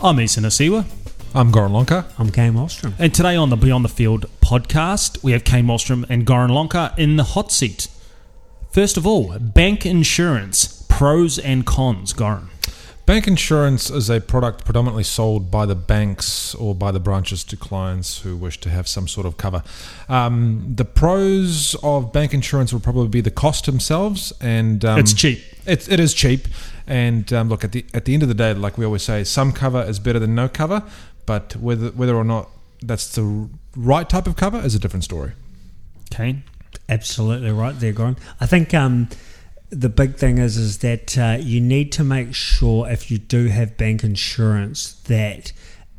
I'm Ethan Asiwa. I'm Goran Lonka. I'm Cam Ostrom. And today on the Beyond the Field podcast, we have Kane Wallstrom and Goran Lonka in the hot seat. First of all, bank insurance, pros and cons, Goran. Bank insurance is a product predominantly sold by the banks or by the branches to clients who wish to have some sort of cover. Um, the pros of bank insurance will probably be the cost themselves, and um, it's cheap. It, it is cheap, and um, look at the at the end of the day, like we always say, some cover is better than no cover, but whether whether or not that's the right type of cover is a different story. Kane, absolutely right there, Goran. I think. The big thing is is that uh, you need to make sure if you do have bank insurance that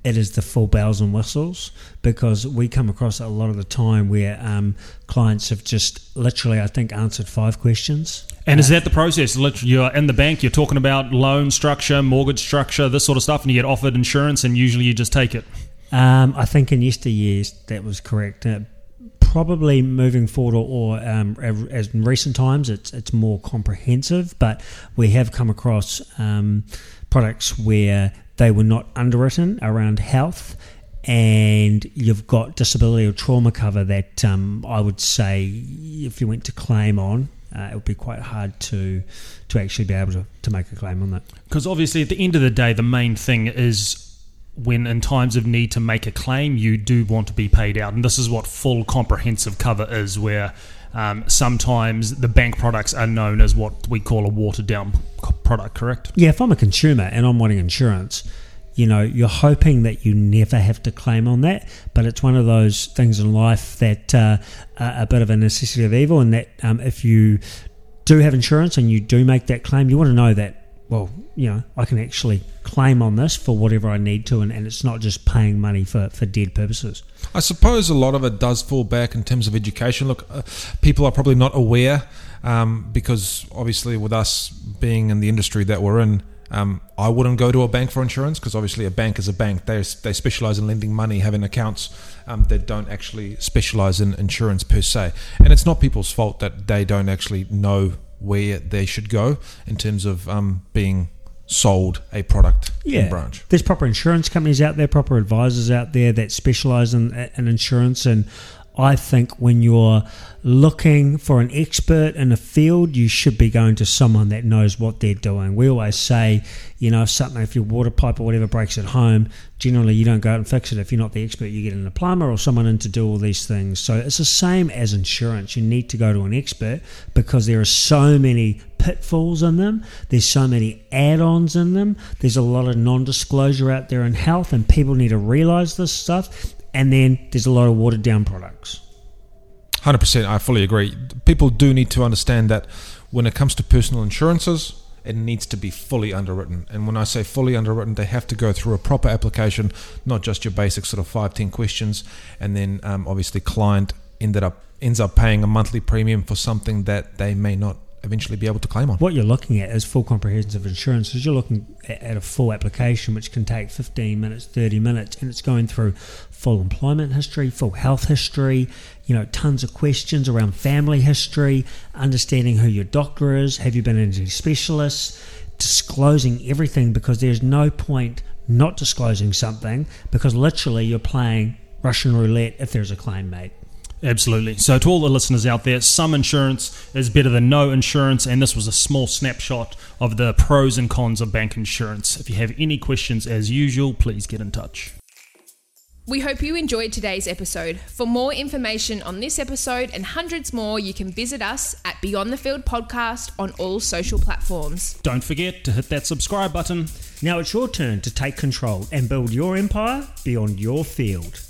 it is the full bells and whistles because we come across a lot of the time where um, clients have just literally, I think, answered five questions. And uh, is that the process? Literally, you're in the bank, you're talking about loan structure, mortgage structure, this sort of stuff, and you get offered insurance, and usually you just take it. Um, I think in yesteryears that was correct. Uh, probably moving forward, or, or um, as in recent times, it's it's more comprehensive. But we have come across um, products where they were not underwritten around health, and you've got disability or trauma cover that um, I would say if you went to claim on, uh, it would be quite hard to to actually be able to, to make a claim on that. Because obviously, at the end of the day, the main thing is when in times of need to make a claim, you do want to be paid out. And this is what full comprehensive cover is, where um, sometimes the bank products are known as what we call a watered down product, correct? Yeah, if I'm a consumer and I'm wanting insurance, you know, you're hoping that you never have to claim on that, but it's one of those things in life that uh, a bit of a necessity of evil, and that um, if you do have insurance and you do make that claim, you want to know that well, you know, I can actually claim on this for whatever I need to, and, and it's not just paying money for, for dead purposes. I suppose a lot of it does fall back in terms of education. Look, uh, people are probably not aware um, because obviously, with us being in the industry that we're in, um, I wouldn't go to a bank for insurance because obviously a bank is a bank. They they specialize in lending money, having accounts um, that don't actually specialize in insurance per se. And it's not people's fault that they don't actually know where they should go in terms of um, being sold a product yeah. in branch. There's proper insurance companies out there, proper advisors out there that specialize in, in insurance. And I think when you're looking for an expert in a field, you should be going to someone that knows what they're doing. We always say, you know, if something, if your water pipe or whatever breaks at home, generally you don't go out and fix it. If you're not the expert, you get in a plumber or someone in to do all these things. So it's the same as insurance. You need to go to an expert because there are so many pitfalls in them. There's so many add-ons in them. There's a lot of non-disclosure out there in health, and people need to realize this stuff. And then there's a lot of watered down products. 100%. I fully agree. People do need to understand that when it comes to personal insurances, it needs to be fully underwritten. And when I say fully underwritten, they have to go through a proper application, not just your basic sort of five, ten questions. And then um, obviously, client ended up ends up paying a monthly premium for something that they may not eventually be able to claim on. What you're looking at is full comprehensive insurance. Is you're looking at a full application, which can take 15 minutes, 30 minutes, and it's going through full employment history, full health history, you know, tons of questions around family history, understanding who your doctor is, have you been into specialists, disclosing everything because there's no point not disclosing something because literally you're playing Russian roulette if there's a claim made. Absolutely. So, to all the listeners out there, some insurance is better than no insurance, and this was a small snapshot of the pros and cons of bank insurance. If you have any questions, as usual, please get in touch. We hope you enjoyed today's episode. For more information on this episode and hundreds more, you can visit us at Beyond the Field Podcast on all social platforms. Don't forget to hit that subscribe button. Now it's your turn to take control and build your empire beyond your field.